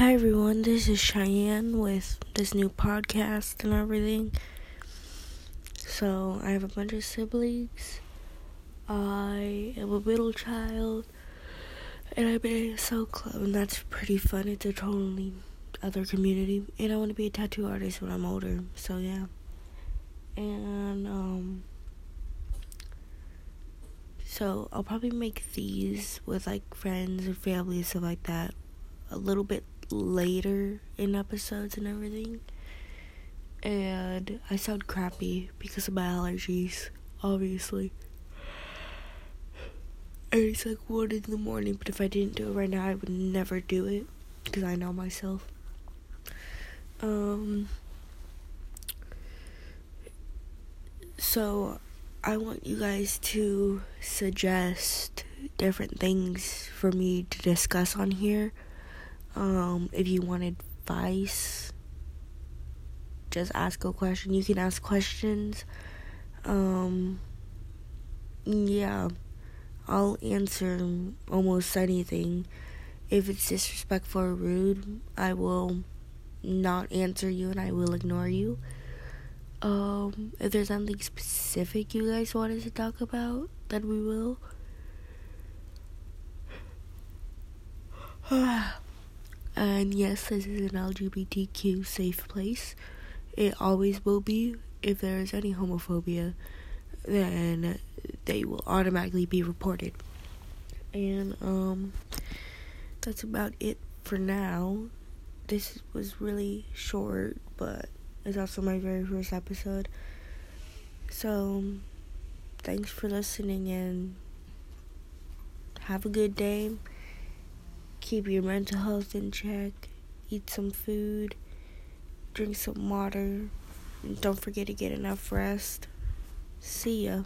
Hi everyone, this is Cheyenne with this new podcast and everything. So, I have a bunch of siblings. I am a middle child, and I'm in a soul club, and that's pretty fun. It's a totally other community, and I want to be a tattoo artist when I'm older. So yeah, and um, so I'll probably make these with like friends and family and stuff like that a little bit later in episodes and everything. And I sound crappy because of my allergies, obviously. And it's like 1 in the morning, but if I didn't do it right now, I would never do it because I know myself. Um, so I want you guys to suggest different things for me to discuss on here. Um, if you want advice, just ask a question. You can ask questions. Um, yeah, I'll answer almost anything. If it's disrespectful or rude, I will not answer you and I will ignore you. Um, if there's something specific you guys wanted to talk about, then we will. and yes, this is an LGBTQ safe place. It always will be. If there is any homophobia, then they will automatically be reported. And, um, that's about it for now this was really short, but it's also my very first episode. So, thanks for listening and have a good day. Keep your mental health in check. Eat some food. Drink some water. And don't forget to get enough rest. See ya.